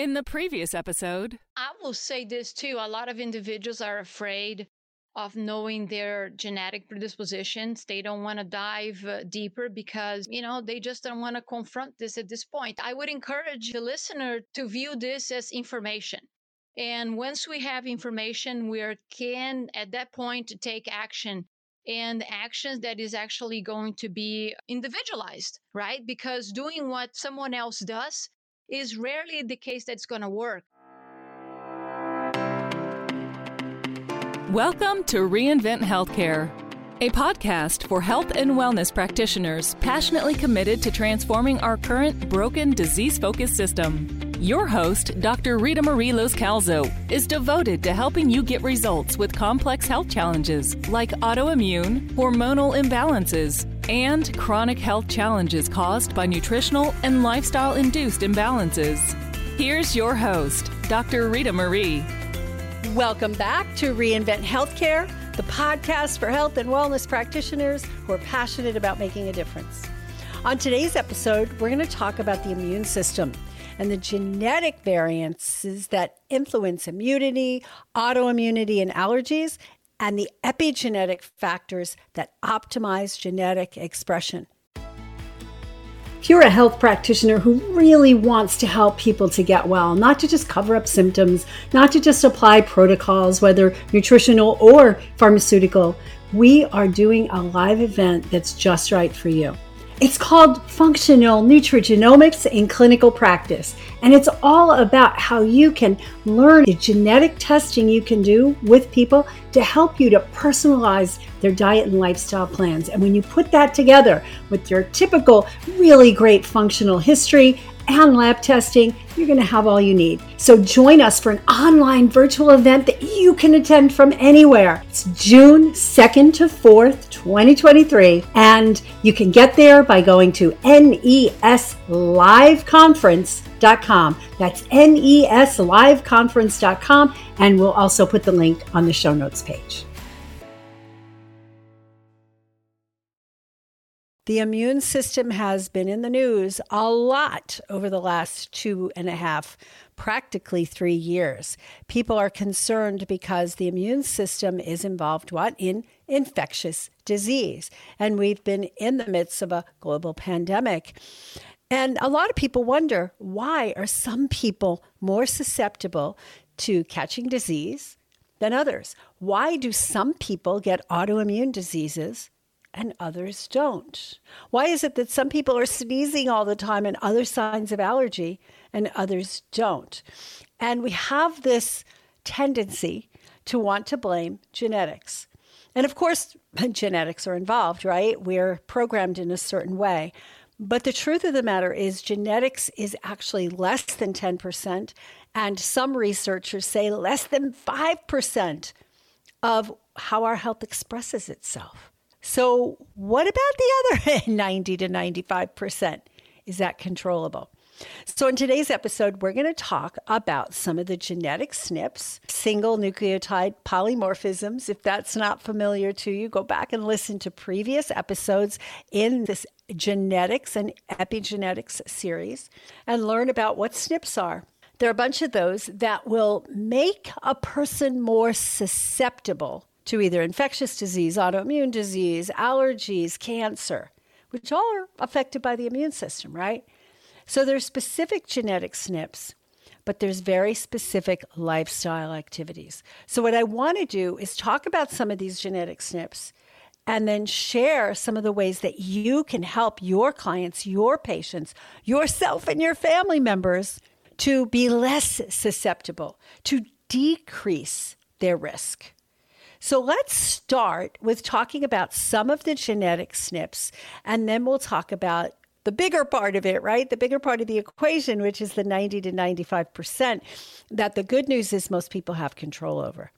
In the previous episode, I will say this too a lot of individuals are afraid of knowing their genetic predispositions. They don't want to dive uh, deeper because, you know, they just don't want to confront this at this point. I would encourage the listener to view this as information. And once we have information, we are, can at that point take action and actions that is actually going to be individualized, right? Because doing what someone else does is rarely the case that's going to work. welcome to Reinvent Healthcare, a podcast for health and wellness practitioners passionately committed to transforming our current broken, disease focused system. Your host, Dr. Rita Marie Loscalzo, is devoted to helping you get results with complex health challenges like autoimmune, hormonal imbalances, and chronic health challenges caused by nutritional and lifestyle induced imbalances. Here's your host, Dr. Rita Marie. Welcome back to Reinvent Healthcare, the podcast for health and wellness practitioners who are passionate about making a difference. On today's episode, we're going to talk about the immune system and the genetic variances that influence immunity, autoimmunity, and allergies, and the epigenetic factors that optimize genetic expression. If you're a health practitioner who really wants to help people to get well, not to just cover up symptoms, not to just apply protocols, whether nutritional or pharmaceutical, we are doing a live event that's just right for you. It's called Functional Nutrigenomics in Clinical Practice, and it's all about how you can learn the genetic testing you can do with people to help you to personalize their diet and lifestyle plans. And when you put that together with your typical really great functional history and lab testing, you're going to have all you need. So join us for an online virtual event that you can attend from anywhere. It's June 2nd to 4th, 2023, and you can get there by going to nesliveconference.com. That's nesliveconference.com, and we'll also put the link on the show notes page. The immune system has been in the news a lot over the last two and a half, practically three years. People are concerned because the immune system is involved what in infectious disease, and we've been in the midst of a global pandemic. And a lot of people wonder why are some people more susceptible to catching disease than others? Why do some people get autoimmune diseases and others don't? Why is it that some people are sneezing all the time and other signs of allergy and others don't? And we have this tendency to want to blame genetics. And of course, genetics are involved, right? We're programmed in a certain way. But the truth of the matter is, genetics is actually less than 10%, and some researchers say less than 5% of how our health expresses itself. So, what about the other 90 to 95%? Is that controllable? So, in today's episode, we're going to talk about some of the genetic SNPs, single nucleotide polymorphisms. If that's not familiar to you, go back and listen to previous episodes in this genetics and epigenetics series and learn about what SNPs are. There are a bunch of those that will make a person more susceptible to either infectious disease, autoimmune disease, allergies, cancer, which all are affected by the immune system, right? So there's specific genetic SNPs, but there's very specific lifestyle activities. So what I want to do is talk about some of these genetic SNPs and then share some of the ways that you can help your clients, your patients, yourself and your family members to be less susceptible, to decrease their risk. So let's start with talking about some of the genetic SNPs, and then we'll talk about the bigger part of it, right? The bigger part of the equation, which is the 90 to 95%, that the good news is most people have control over.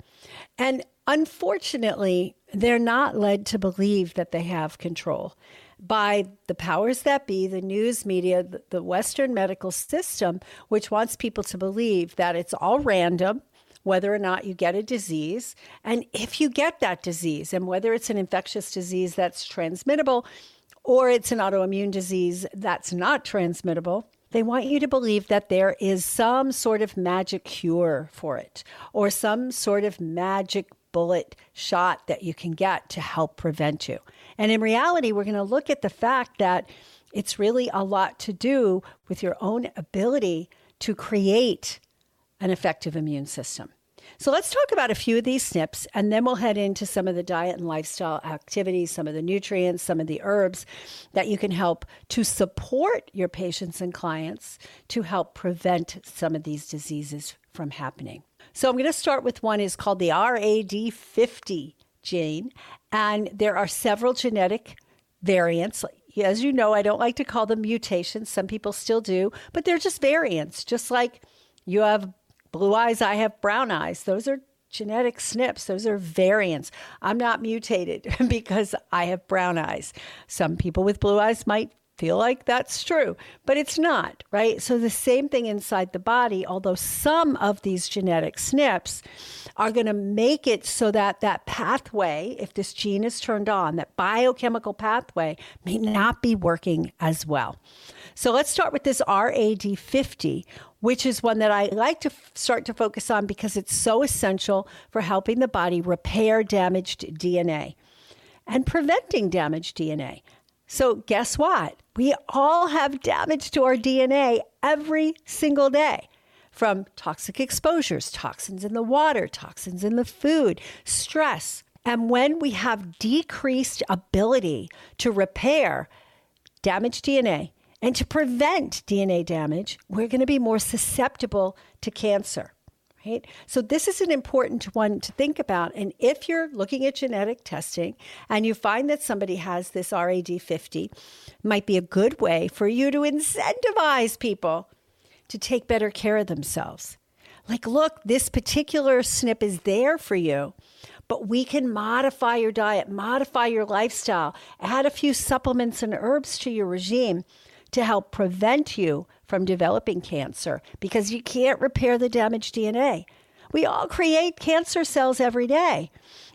And unfortunately, they're not led to believe that they have control by the powers that be, the news media, the Western medical system, which wants people to believe that it's all random, whether or not you get a disease. And if you get that disease, and whether it's an infectious disease that's transmittable or it's an autoimmune disease that's not transmittable, they want you to believe that there is some sort of magic cure for it or some sort of magic bullet shot that you can get to help prevent you. And in reality, we're going to look at the fact that it's really a lot to do with your own ability to create an effective immune system. So let's talk about a few of these SNPs, and then we'll head into some of the diet and lifestyle activities, some of the nutrients, some of the herbs that you can help to support your patients and clients to help prevent some of these diseases from happening. So I'm going to start with one is called the RAD50 gene, and there are several genetic variants. As you know, I don't like to call them mutations. Some people still do, but they're just variants, just like you have blue eyes, I have brown eyes. Those are genetic SNPs, those are variants. I'm not mutated because I have brown eyes. Some people with blue eyes might feel like that's true, but it's not, right? So the same thing inside the body, although some of these genetic SNPs are going to make it so that that pathway, if this gene is turned on, that biochemical pathway may not be working as well. So let's start with this RAD50, which is one that I like to f- start to focus on because it's so essential for helping the body repair damaged DNA and preventing damaged DNA. So, guess what? We all have damage to our DNA every single day from toxic exposures, toxins in the water, toxins in the food, stress. And when we have decreased ability to repair damaged DNA and to prevent DNA damage, we're going to be more susceptible to cancer right? So this is an important one to think about. And if you're looking at genetic testing and you find that somebody has this RAD50, might be a good way for you to incentivize people to take better care of themselves. Like, look, this particular SNP is there for you, but we can modify your diet, modify your lifestyle, add a few supplements and herbs to your regime to help prevent you from developing cancer because you can't repair the damaged DNA. We all create cancer cells every day.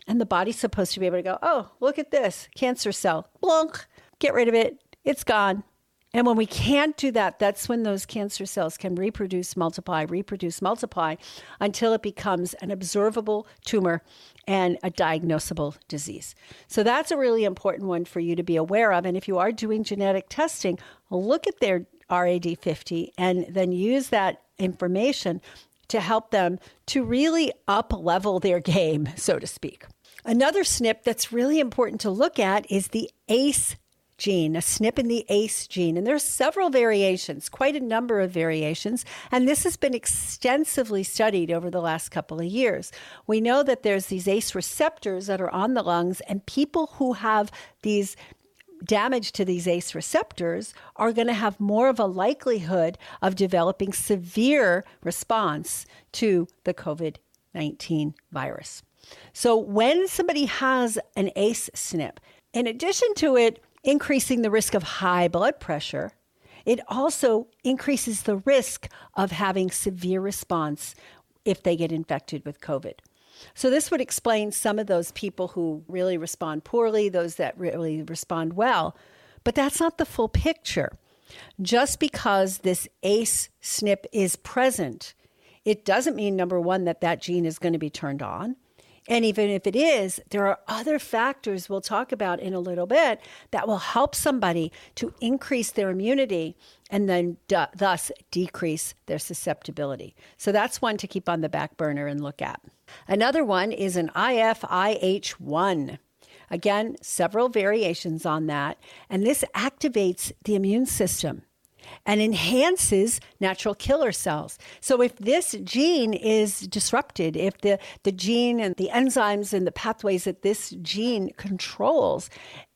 And the body's supposed to be able to go, oh, look at this cancer cell, blunk, get rid of it, it's gone. And when we can't do that, that's when those cancer cells can reproduce, multiply, reproduce, multiply until it becomes an observable tumor and a diagnosable disease. So that's a really important one for you to be aware of. And if you are doing genetic testing, look at their RAD50 and then use that information to help them to really up level their game, so to speak. Another SNP that's really important to look at is the ACE gene, a SNP in the ACE gene. And there's several variations, quite a number of variations. And this has been extensively studied over the last couple of years. We know that there's these ACE receptors that are on the lungs, and people who have these damage to these ACE receptors are going to have more of a likelihood of developing severe response to the COVID 19 virus. So, when somebody has an ACE SNP, in addition to it increasing the risk of high blood pressure, it also increases the risk of having severe response if they get infected with COVID. So, this would explain some of those people who really respond poorly, those that really respond well. But that's not the full picture. Just because this ACE SNP is present, it doesn't mean, number one, that that gene is going to be turned on. And even if it is, there are other factors we'll talk about in a little bit that will help somebody to increase their immunity and then d- thus decrease their susceptibility. So that's one to keep on the back burner and look at. Another one is an IFIH1. Again, several variations on that. And this activates the immune system and enhances natural killer cells. So if this gene is disrupted, if the, the gene and the enzymes and the pathways that this gene controls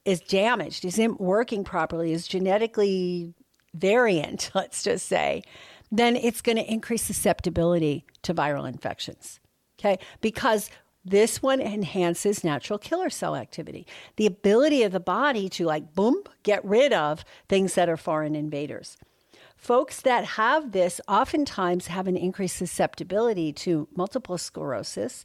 is damaged, isn't working properly, is genetically variant, let's just say, then it's going to increase susceptibility to viral infections. Okay? Because this one enhances natural killer cell activity, the ability of the body to, like, boom, get rid of things that are foreign invaders. Folks that have this oftentimes have an increased susceptibility to multiple sclerosis,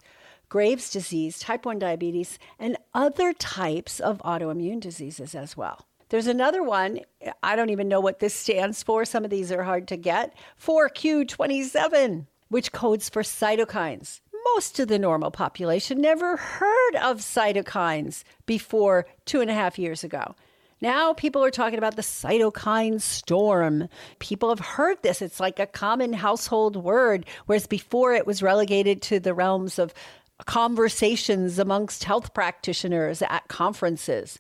Graves' disease, type 1 diabetes, and other types of autoimmune diseases as well. There's another one. I don't even know what this stands for. Some of these are hard to get. 4Q27, which codes for cytokines. Most of the normal population never heard of cytokines before two and a half years ago. Now people are talking about the cytokine storm. People have heard this. It's like a common household word, whereas before it was relegated to the realms of conversations amongst health practitioners at conferences.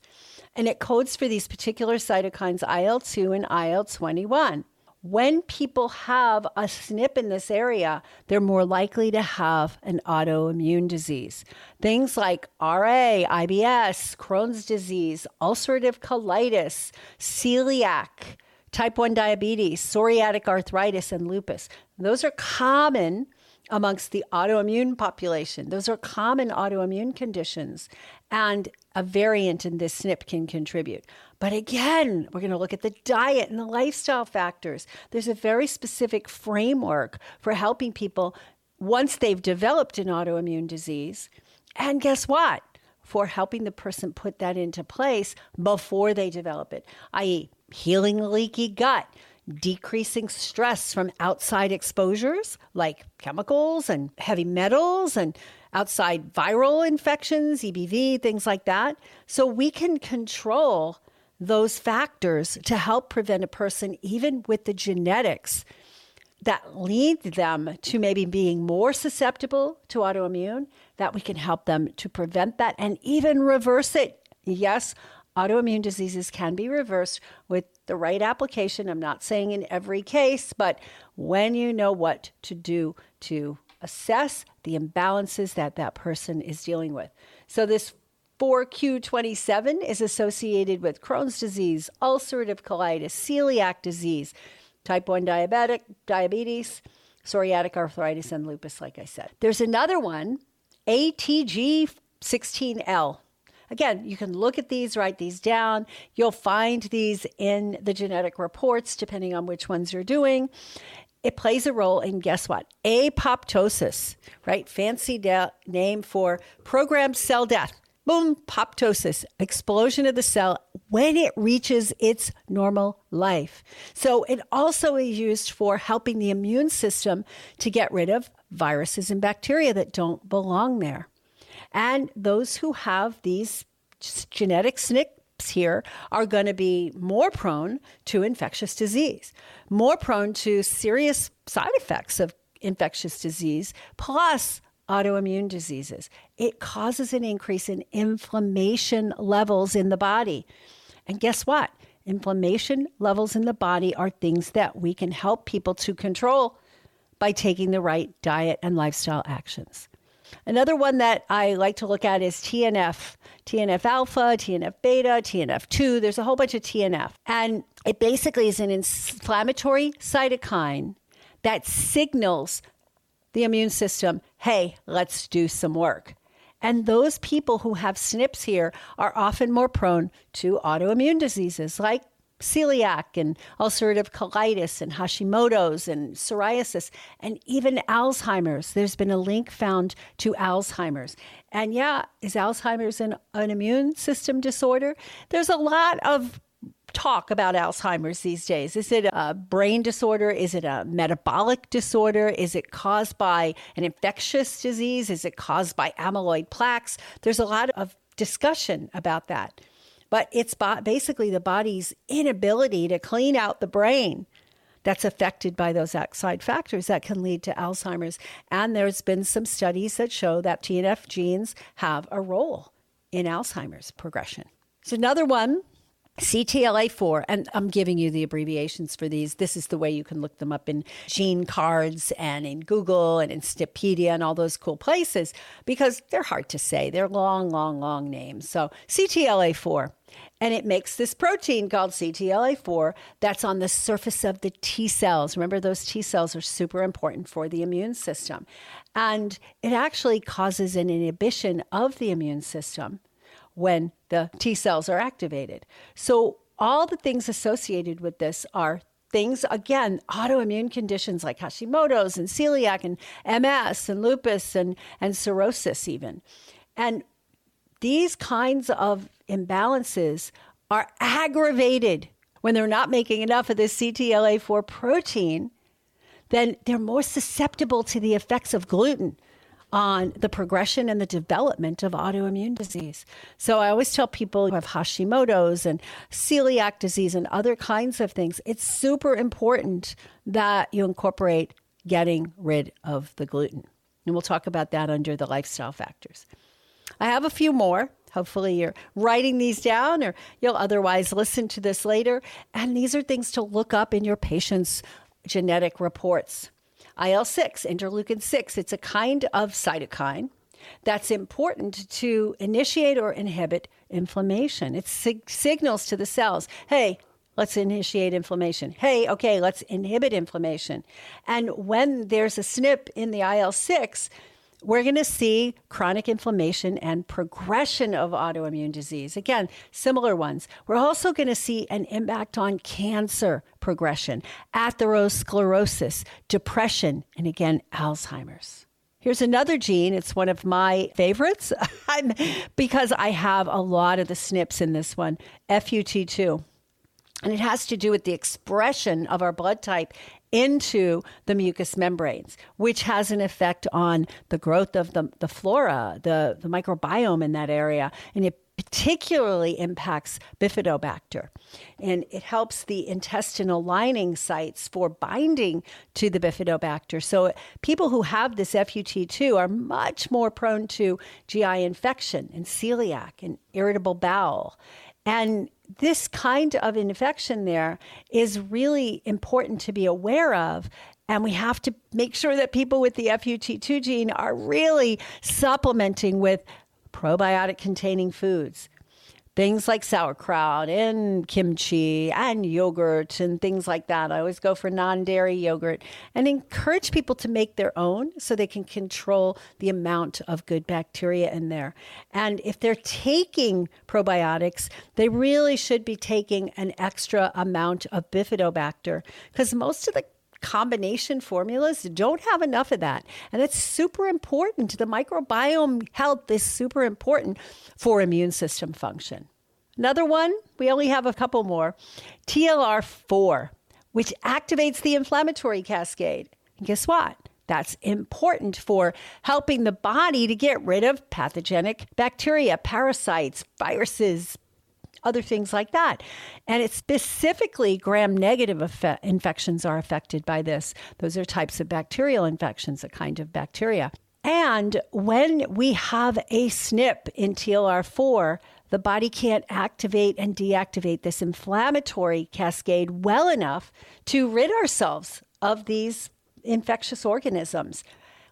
And it codes for these particular cytokines IL 2 and IL 21 when people have a SNP in this area, they're more likely to have an autoimmune disease. Things like RA, IBS, Crohn's disease, ulcerative colitis, celiac, type 1 diabetes, psoriatic arthritis, and lupus. Those are common amongst the autoimmune population. Those are common autoimmune conditions, and a variant in this SNP can contribute. But again, we're going to look at the diet and the lifestyle factors. There's a very specific framework for helping people once they've developed an autoimmune disease. And guess what? For helping the person put that into place before they develop it, i.e., healing the leaky gut, decreasing stress from outside exposures like chemicals and heavy metals and outside viral infections, EBV, things like that. So we can control those factors to help prevent a person, even with the genetics that lead them to maybe being more susceptible to autoimmune, that we can help them to prevent that and even reverse it. Yes, autoimmune diseases can be reversed with the right application. I'm not saying in every case, but when you know what to do to assess the imbalances that that person is dealing with. So, this 4Q27 is associated with Crohn's disease, ulcerative colitis, celiac disease, type 1 diabetic, diabetes, psoriatic arthritis, and lupus, like I said. There's another one, ATG16L. Again, you can look at these, write these down. You'll find these in the genetic reports, depending on which ones you're doing. It plays a role in guess what? Apoptosis, right? Fancy name for programmed cell death boom, apoptosis, explosion of the cell when it reaches its normal life. So it also is used for helping the immune system to get rid of viruses and bacteria that don't belong there. And those who have these genetic SNPs here are going to be more prone to infectious disease, more prone to serious side effects of infectious disease, plus autoimmune diseases. It causes an increase in inflammation levels in the body. And guess what? Inflammation levels in the body are things that we can help people to control by taking the right diet and lifestyle actions. Another one that I like to look at is TNF, TNF alpha, TNF beta, TNF 2. There's a whole bunch of TNF. And it basically is an inflammatory cytokine that signals the immune system, hey, let's do some work. And those people who have SNPs here are often more prone to autoimmune diseases like celiac and ulcerative colitis and Hashimoto's and psoriasis and even Alzheimer's. There's been a link found to Alzheimer's. And yeah, is Alzheimer's an, an immune system disorder? There's a lot of talk about Alzheimer's these days? Is it a brain disorder? Is it a metabolic disorder? Is it caused by an infectious disease? Is it caused by amyloid plaques? There's a lot of discussion about that. But it's basically the body's inability to clean out the brain that's affected by those outside factors that can lead to Alzheimer's. And there's been some studies that show that TNF genes have a role in Alzheimer's progression. So, another one CTLA4, and I'm giving you the abbreviations for these. This is the way you can look them up in gene cards and in Google and in SNPedia and all those cool places because they're hard to say. They're long, long, long names. So CTLA4. And it makes this protein called CTLA4 that's on the surface of the T cells. Remember, those T cells are super important for the immune system. And it actually causes an inhibition of the immune system when the T cells are activated. So, all the things associated with this are things, again, autoimmune conditions like Hashimoto's and celiac and MS and lupus and, and cirrhosis, even. And these kinds of imbalances are aggravated when they're not making enough of this CTLA4 protein, then they're more susceptible to the effects of gluten on the progression and the development of autoimmune disease. So I always tell people who have Hashimoto's and celiac disease and other kinds of things, it's super important that you incorporate getting rid of the gluten. And we'll talk about that under the lifestyle factors. I have a few more. Hopefully, you're writing these down or you'll otherwise listen to this later. And these are things to look up in your patient's genetic reports. IL 6, interleukin 6, it's a kind of cytokine that's important to initiate or inhibit inflammation. It sig- signals to the cells hey, let's initiate inflammation. Hey, okay, let's inhibit inflammation. And when there's a SNP in the IL 6, we're going to see chronic inflammation and progression of autoimmune disease. Again, similar ones. We're also going to see an impact on cancer progression, atherosclerosis, depression, and again, Alzheimer's. Here's another gene. It's one of my favorites because I have a lot of the SNPs in this one, FUT2. And it has to do with the expression of our blood type into the mucous membranes, which has an effect on the growth of the, the flora, the, the microbiome in that area. And it particularly impacts bifidobacter. And it helps the intestinal lining sites for binding to the bifidobacter. So people who have this FUT2 are much more prone to GI infection and celiac and irritable bowel. And this kind of infection there is really important to be aware of. And we have to make sure that people with the FUT2 gene are really supplementing with probiotic containing foods things like sauerkraut and kimchi and yogurt and things like that. I always go for non dairy yogurt and encourage people to make their own so they can control the amount of good bacteria in there. And if they're taking probiotics, they really should be taking an extra amount of bifidobacter because most of the combination formulas don't have enough of that. And it's super important. The microbiome health is super important for immune system function. Another one, we only have a couple more TLR4, which activates the inflammatory cascade. And guess what? That's important for helping the body to get rid of pathogenic bacteria, parasites, viruses, other things like that. And it's specifically gram negative effect, infections are affected by this. Those are types of bacterial infections, a kind of bacteria. And when we have a SNP in TLR4, the body can't activate and deactivate this inflammatory cascade well enough to rid ourselves of these infectious organisms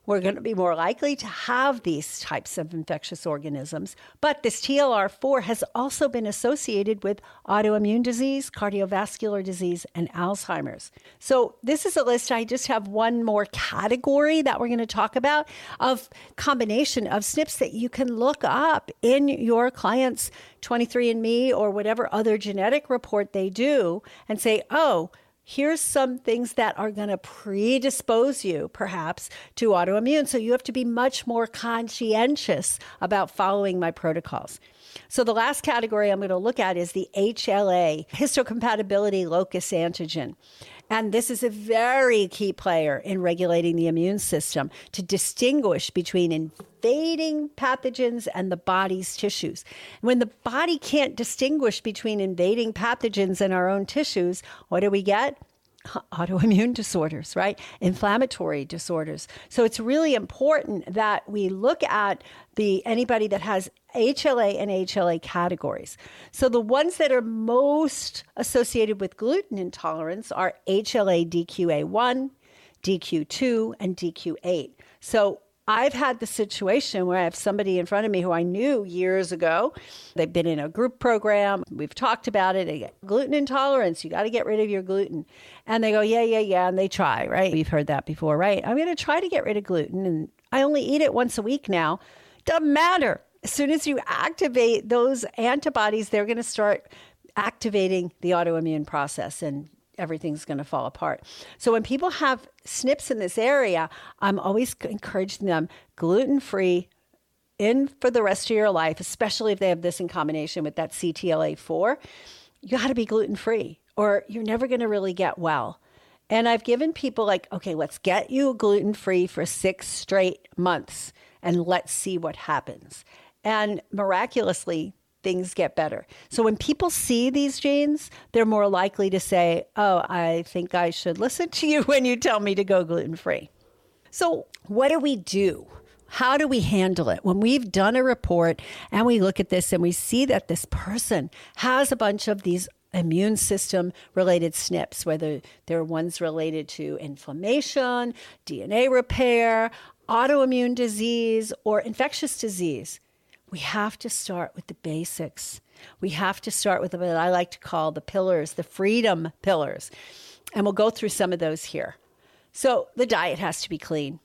we're going to be more likely to have these types of infectious organisms. But this TLR4 has also been associated with autoimmune disease, cardiovascular disease, and Alzheimer's. So, this is a list. I just have one more category that we're going to talk about of combination of SNPs that you can look up in your client's 23andMe or whatever other genetic report they do and say, oh, here's some things that are going to predispose you perhaps to autoimmune. So you have to be much more conscientious about following my protocols. So the last category I'm going to look at is the HLA, histocompatibility locus antigen. And this is a very key player in regulating the immune system to distinguish between invading pathogens and the body's tissues. When the body can't distinguish between invading pathogens and our own tissues, what do we get? autoimmune disorders, right? Inflammatory disorders. So it's really important that we look at the anybody that has HLA and HLA categories. So the ones that are most associated with gluten intolerance are HLA DQA1, DQ2, and DQ8. So I've had the situation where I have somebody in front of me who I knew years ago. They've been in a group program. We've talked about it. Gluten intolerance. You got to get rid of your gluten. And they go, yeah, yeah, yeah. And they try, right? We've heard that before, right? I'm going to try to get rid of gluten. And I only eat it once a week now. Doesn't matter. As soon as you activate those antibodies, they're going to start activating the autoimmune process and everything's going to fall apart. So when people have SNPs in this area, I'm always encouraging them gluten free in for the rest of your life, especially if they have this in combination with that CTLA4, you got to be gluten free or you're never going to really get well. And I've given people like, okay, let's get you gluten free for six straight months and let's see what happens. And miraculously, things get better. So when people see these genes, they're more likely to say, oh, I think I should listen to you when you tell me to go gluten free. So, what do we do? How do we handle it when we've done a report and we look at this and we see that this person has a bunch of these immune system related SNPs, whether they're ones related to inflammation, DNA repair, autoimmune disease, or infectious disease. We have to start with the basics. We have to start with what I like to call the pillars, the freedom pillars. And we'll go through some of those here. So the diet has to be clean.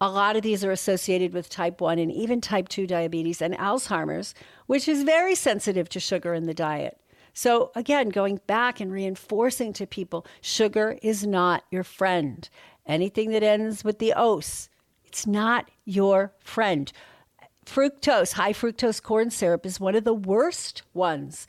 A lot of these are associated with type 1 and even type 2 diabetes and Alzheimer's, which is very sensitive to sugar in the diet. So, again, going back and reinforcing to people sugar is not your friend. Anything that ends with the os, it's not your friend. Fructose, high fructose corn syrup, is one of the worst ones.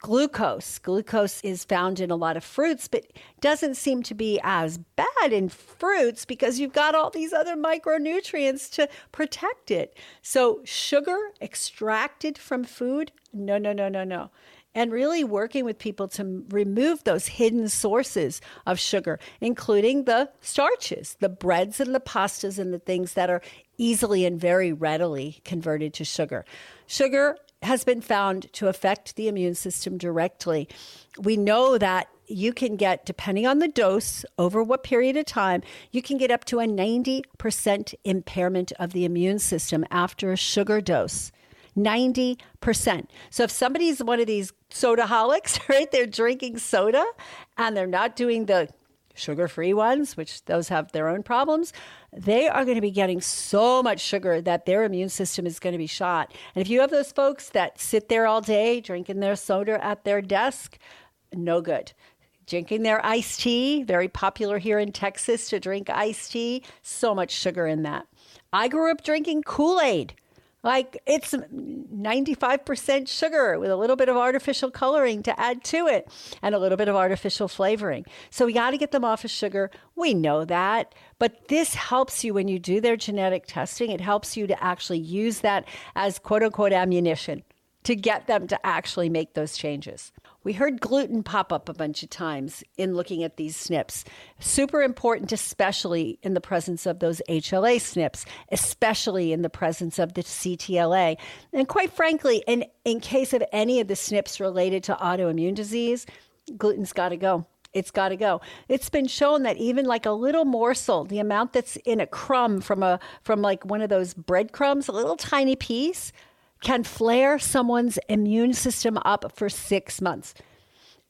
Glucose. Glucose is found in a lot of fruits, but doesn't seem to be as bad in fruits because you've got all these other micronutrients to protect it. So, sugar extracted from food, no, no, no, no, no and really working with people to remove those hidden sources of sugar, including the starches, the breads and the pastas and the things that are easily and very readily converted to sugar. Sugar has been found to affect the immune system directly. We know that you can get, depending on the dose, over what period of time, you can get up to a 90% impairment of the immune system after a sugar dose. 90%. So if somebody's one of these soda holics, right, they're drinking soda and they're not doing the sugar free ones, which those have their own problems, they are going to be getting so much sugar that their immune system is going to be shot. And if you have those folks that sit there all day drinking their soda at their desk, no good. Drinking their iced tea, very popular here in Texas to drink iced tea, so much sugar in that. I grew up drinking Kool Aid. Like it's 95% sugar with a little bit of artificial coloring to add to it and a little bit of artificial flavoring. So we got to get them off of sugar. We know that. But this helps you when you do their genetic testing. It helps you to actually use that as quote unquote ammunition to get them to actually make those changes. We heard gluten pop up a bunch of times in looking at these SNPs. Super important, especially in the presence of those HLA SNPs, especially in the presence of the CTLA. And quite frankly, in, in case of any of the SNPs related to autoimmune disease, gluten's got to go. It's got to go. It's been shown that even like a little morsel, the amount that's in a crumb from a from like one of those breadcrumbs, a little tiny piece, can flare someone's immune system up for six months.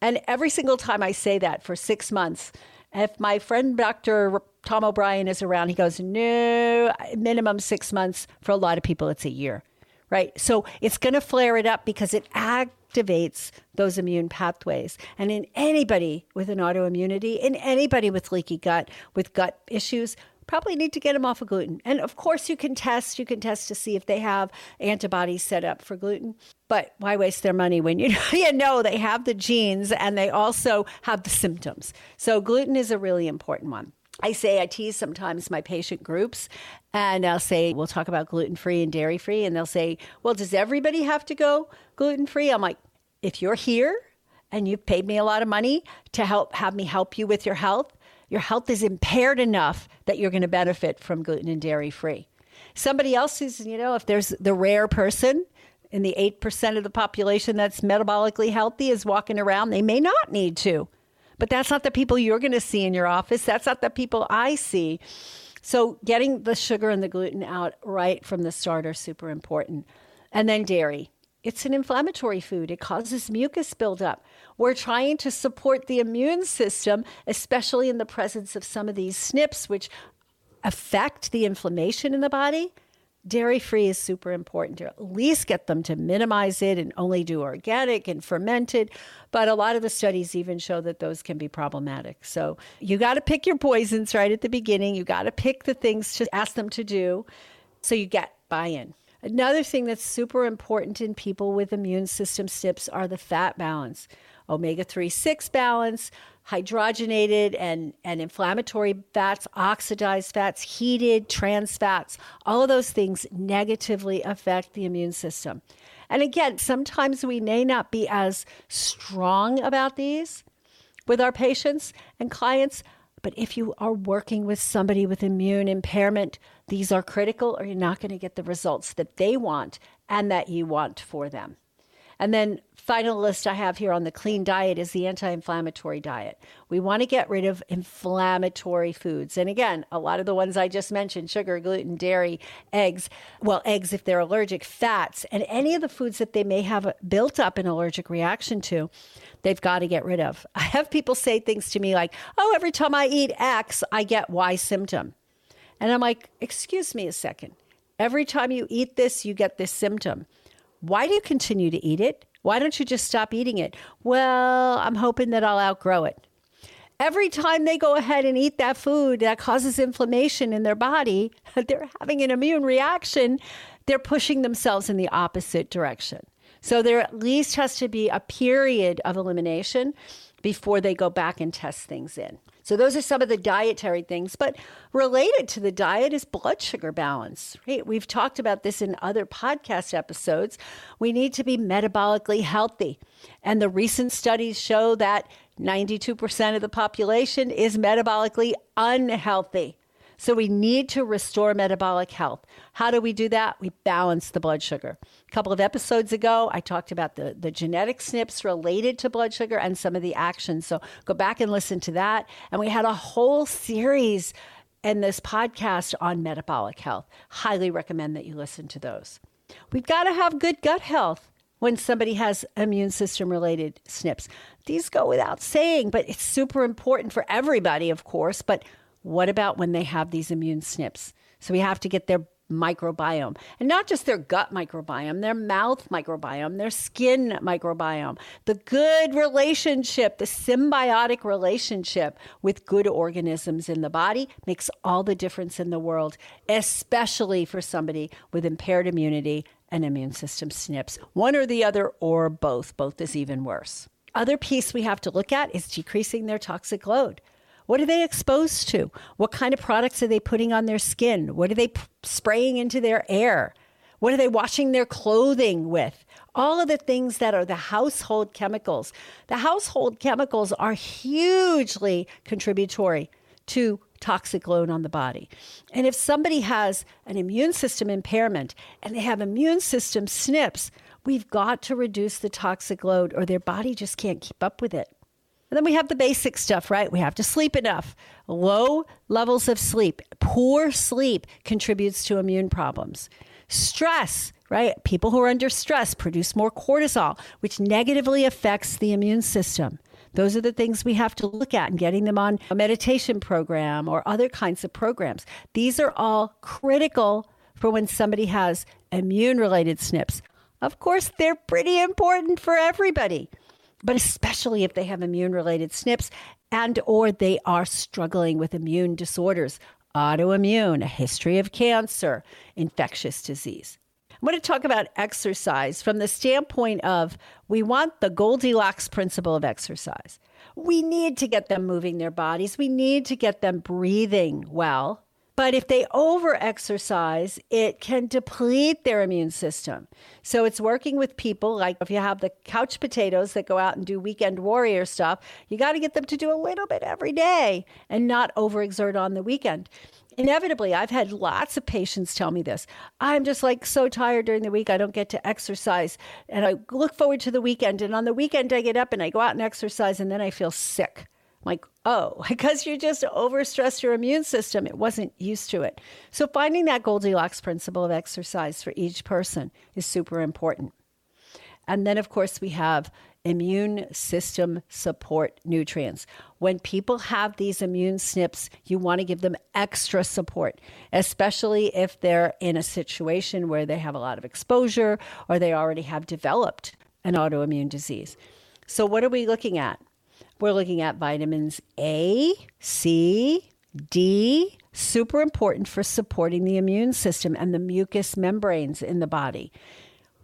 And every single time I say that for six months, if my friend Dr. Tom O'Bryan is around, he goes, no, minimum six months. For a lot of people, it's a year, right? So it's going to flare it up because it activates those immune pathways. And in anybody with an autoimmunity, in anybody with leaky gut, with gut issues, probably need to get them off of gluten. And of course, you can test. You can test to see if they have antibodies set up for gluten. But why waste their money when you know, you know they have the genes and they also have the symptoms? So gluten is a really important one. I say I tease sometimes my patient groups and I'll say, we'll talk about gluten free and dairy free. And they'll say, well, does everybody have to go gluten free? I'm like, if you're here and you've paid me a lot of money to help have me help you with your health, your health is impaired enough that you're going to benefit from gluten and dairy free. Somebody else who's, you know, if there's the rare person in the 8% of the population that's metabolically healthy is walking around, they may not need to. But that's not the people you're going to see in your office. That's not the people I see. So getting the sugar and the gluten out right from the start are super important. And then dairy. It's an inflammatory food. It causes mucus buildup. We're trying to support the immune system, especially in the presence of some of these SNPs, which affect the inflammation in the body. Dairy free is super important to at least get them to minimize it and only do organic and fermented. But a lot of the studies even show that those can be problematic. So you got to pick your poisons right at the beginning. You got to pick the things to ask them to do so you get buy in. Another thing that's super important in people with immune system SNPs are the fat balance, omega 3 6 balance, hydrogenated and, and inflammatory fats, oxidized fats, heated, trans fats. All of those things negatively affect the immune system. And again, sometimes we may not be as strong about these with our patients and clients, but if you are working with somebody with immune impairment, these are critical, or you're not going to get the results that they want and that you want for them. And then, final list I have here on the clean diet is the anti inflammatory diet. We want to get rid of inflammatory foods. And again, a lot of the ones I just mentioned sugar, gluten, dairy, eggs, well, eggs if they're allergic, fats, and any of the foods that they may have built up an allergic reaction to they've got to get rid of. I have people say things to me like, oh, every time I eat X, I get Y symptom. And I'm like, excuse me a second. Every time you eat this, you get this symptom. Why do you continue to eat it? Why don't you just stop eating it? Well, I'm hoping that I'll outgrow it. Every time they go ahead and eat that food that causes inflammation in their body, they're having an immune reaction. They're pushing themselves in the opposite direction. So there at least has to be a period of elimination before they go back and test things in. So those are some of the dietary things, but related to the diet is blood sugar balance. Right? We've talked about this in other podcast episodes. We need to be metabolically healthy. And the recent studies show that 92% of the population is metabolically unhealthy. So we need to restore metabolic health. How do we do that? We balance the blood sugar. A couple of episodes ago, I talked about the, the genetic SNPs related to blood sugar and some of the actions. So go back and listen to that. And we had a whole series in this podcast on metabolic health. Highly recommend that you listen to those. We've got to have good gut health when somebody has immune system related SNPs. These go without saying, but it's super important for everybody, of course. But what about when they have these immune SNPs? So we have to get their microbiome and not just their gut microbiome, their mouth microbiome, their skin microbiome, the good relationship, the symbiotic relationship with good organisms in the body makes all the difference in the world, especially for somebody with impaired immunity and immune system SNPs. One or the other, or both. Both is even worse. Other piece we have to look at is decreasing their toxic load. What are they exposed to? What kind of products are they putting on their skin? What are they p- spraying into their air? What are they washing their clothing with? All of the things that are the household chemicals. The household chemicals are hugely contributory to toxic load on the body. And if somebody has an immune system impairment and they have immune system SNPs, we've got to reduce the toxic load or their body just can't keep up with it. And then we have the basic stuff, right? We have to sleep enough. Low levels of sleep, poor sleep contributes to immune problems. Stress, right? People who are under stress produce more cortisol, which negatively affects the immune system. Those are the things we have to look at and getting them on a meditation program or other kinds of programs. These are all critical for when somebody has immune related SNPs. Of course, they're pretty important for everybody but especially if they have immune related SNPs and or they are struggling with immune disorders, autoimmune, a history of cancer, infectious disease. I'm going to talk about exercise from the standpoint of we want the Goldilocks principle of exercise. We need to get them moving their bodies. We need to get them breathing well. But if they over exercise, it can deplete their immune system. So it's working with people like if you have the couch potatoes that go out and do weekend warrior stuff, you got to get them to do a little bit every day and not overexert on the weekend. Inevitably, I've had lots of patients tell me this. I'm just like so tired during the week, I don't get to exercise. And I look forward to the weekend. And on the weekend, I get up and I go out and exercise, and then I feel sick like, oh, because you just overstressed your immune system. It wasn't used to it. So, finding that Goldilocks principle of exercise for each person is super important. And then, of course, we have immune system support nutrients. When people have these immune SNPs, you want to give them extra support, especially if they're in a situation where they have a lot of exposure or they already have developed an autoimmune disease. So, what are we looking at? We're looking at vitamins A, C, D, super important for supporting the immune system and the mucous membranes in the body.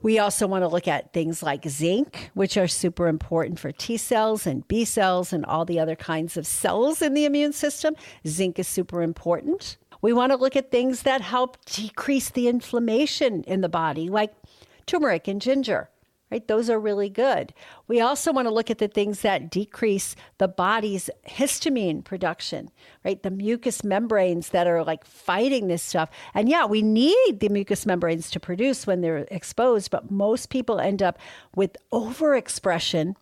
We also want to look at things like zinc, which are super important for T cells and B cells and all the other kinds of cells in the immune system. Zinc is super important. We want to look at things that help decrease the inflammation in the body, like turmeric and ginger right? Those are really good. We also want to look at the things that decrease the body's histamine production, right? The mucous membranes that are like fighting this stuff. And yeah, we need the mucous membranes to produce when they're exposed, but most people end up with overexpression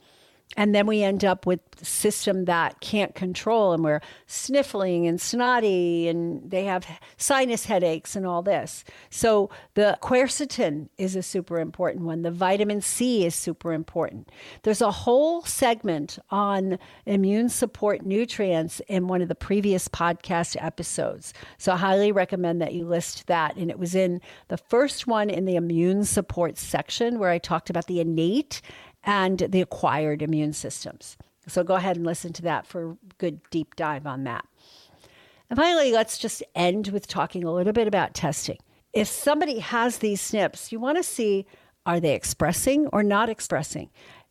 and then we end up with a system that can't control and we're sniffling and snotty and they have sinus headaches and all this. So the quercetin is a super important one. The vitamin c is super important. There's a whole segment on immune support nutrients in one of the previous podcast episodes. So i highly recommend that you list that. And it was in the first one in the immune support section where i talked about the innate and the acquired immune systems. So go ahead and listen to that for a good deep dive on that. And finally, let's just end with talking a little bit about testing. If somebody has these SNPs, you want to see are they expressing or not expressing?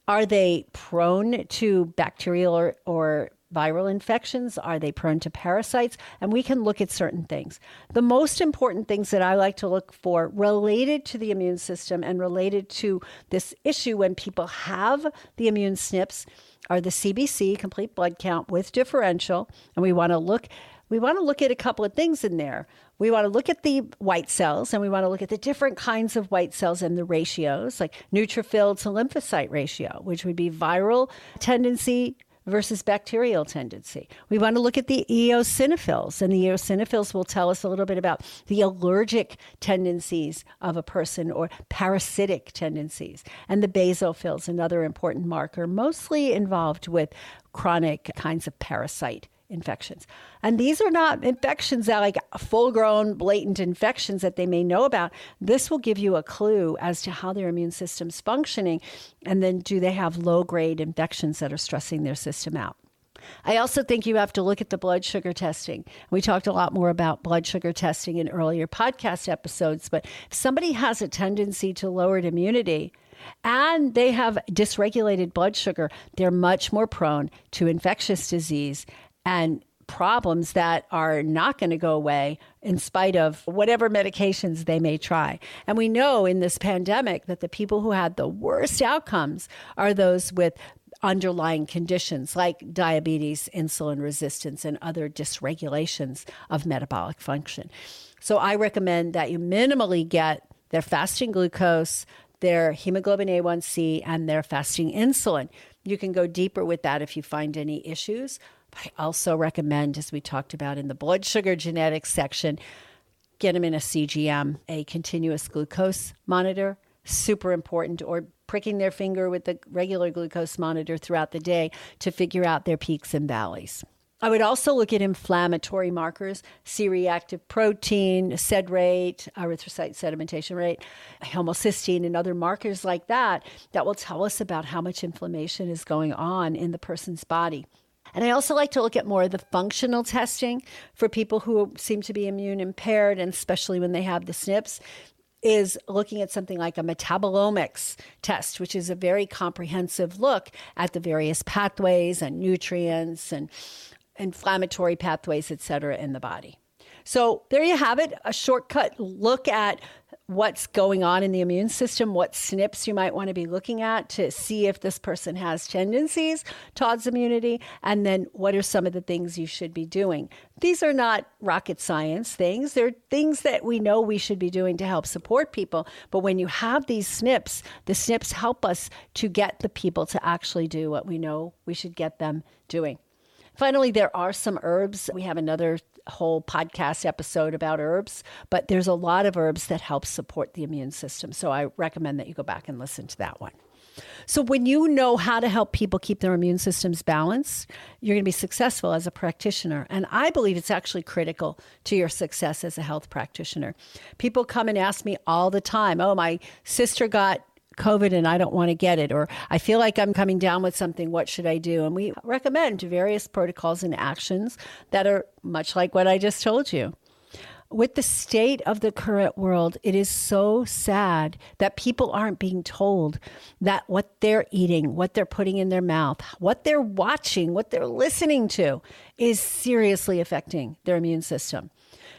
Are they prone to bacterial or, or viral infections? Are they prone to parasites? And we can look at certain things. The most important things that I like to look for related to the immune system and related to this issue when people have the immune SNPs are the CBC, complete blood count with differential. And we want to look we want to look at a couple of things in there. We want to look at the white cells and we want to look at the different kinds of white cells and the ratios, like neutrophil to lymphocyte ratio, which would be viral tendency versus bacterial tendency. We want to look at the eosinophils, and the eosinophils will tell us a little bit about the allergic tendencies of a person or parasitic tendencies. And the basophils, another important marker, mostly involved with chronic kinds of parasite infections. And these are not infections that like full grown, blatant infections that they may know about. This will give you a clue as to how their immune system's functioning. And then do they have low grade infections that are stressing their system out? I also think you have to look at the blood sugar testing. We talked a lot more about blood sugar testing in earlier podcast episodes, but if somebody has a tendency to lowered immunity, and they have dysregulated blood sugar, they're much more prone to infectious disease and problems that are not going to go away in spite of whatever medications they may try. And we know in this pandemic that the people who had the worst outcomes are those with underlying conditions like diabetes, insulin resistance, and other dysregulations of metabolic function. So I recommend that you minimally get their fasting glucose, their hemoglobin A1C, and their fasting insulin. You can go deeper with that if you find any issues. I also recommend, as we talked about in the blood sugar genetics section, get them in a CGM, a continuous glucose monitor, super important, or pricking their finger with the regular glucose monitor throughout the day to figure out their peaks and valleys. I would also look at inflammatory markers, C reactive protein, sed rate, erythrocyte sedimentation rate, homocysteine, and other markers like that, that will tell us about how much inflammation is going on in the person's body. And I also like to look at more of the functional testing for people who seem to be immune impaired, and especially when they have the SNPs is looking at something like a metabolomics test, which is a very comprehensive look at the various pathways and nutrients and inflammatory pathways, et cetera, in the body. So there you have it, a shortcut look at what's going on in the immune system, what SNPs you might want to be looking at to see if this person has tendencies towards immunity, and then what are some of the things you should be doing. These are not rocket science things. They're things that we know we should be doing to help support people. But when you have these SNPs, the SNPs help us to get the people to actually do what we know we should get them doing. Finally, there are some herbs. We have another whole podcast episode about herbs, but there's a lot of herbs that help support the immune system. So I recommend that you go back and listen to that one. So, when you know how to help people keep their immune systems balanced, you're going to be successful as a practitioner. And I believe it's actually critical to your success as a health practitioner. People come and ask me all the time, Oh, my sister got COVID and I don't want to get it, or I feel like I'm coming down with something. What should I do? And we recommend various protocols and actions that are much like what I just told you. With the state of the current world, it is so sad that people aren't being told that what they're eating, what they're putting in their mouth, what they're watching, what they're listening to is seriously affecting their immune system.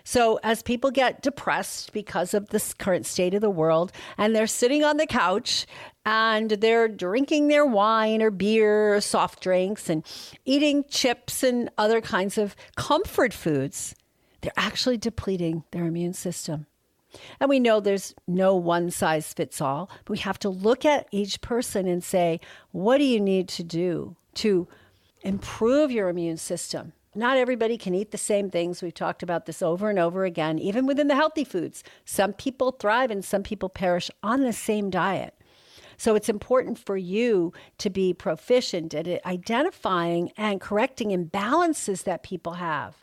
So, as people get depressed because of this current state of the world, and they're sitting on the couch and they're drinking their wine or beer or soft drinks and eating chips and other kinds of comfort foods, they're actually depleting their immune system. And we know there's no one size fits all, but we have to look at each person and say, what do you need to do to improve your immune system? Not everybody can eat the same things. We've talked about this over and over again, even within the healthy foods. Some people thrive and some people perish on the same diet. So it's important for you to be proficient at identifying and correcting imbalances that people have.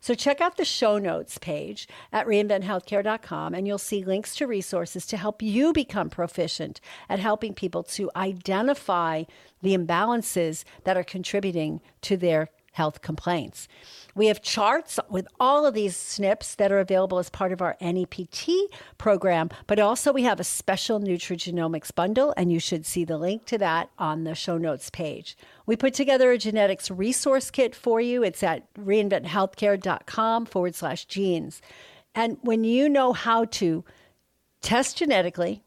So check out the show notes page at reinventhealthcare.com and you'll see links to resources to help you become proficient at helping people to identify the imbalances that are contributing to their health complaints. We have charts with all of these SNPs that are available as part of our NEPT program, but also we have a special nutrigenomics bundle, and you should see the link to that on the show notes page. We put together a genetics resource kit for you. It's at reinventhealthcare.com forward slash genes. And when you know how to test genetically,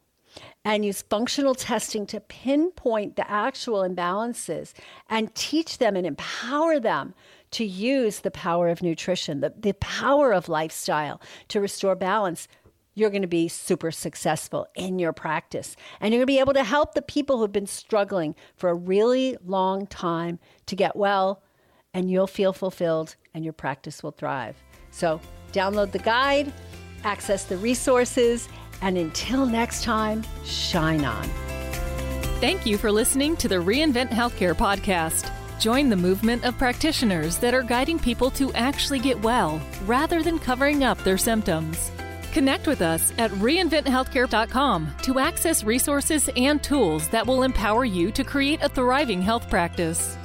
and use functional testing to pinpoint the actual imbalances and teach them and empower them to use the power of nutrition, the, the power of lifestyle to restore balance, you're going to be super successful in your practice. And you're going to be able to help the people who've been struggling for a really long time to get well, and you'll feel fulfilled and your practice will thrive. So, download the guide, access the resources, and until next time, shine on. Thank you for listening to the Reinvent Healthcare podcast. Join the movement of practitioners that are guiding people to actually get well rather than covering up their symptoms. Connect with us at reinventhealthcare.com to access resources and tools that will empower you to create a thriving health practice.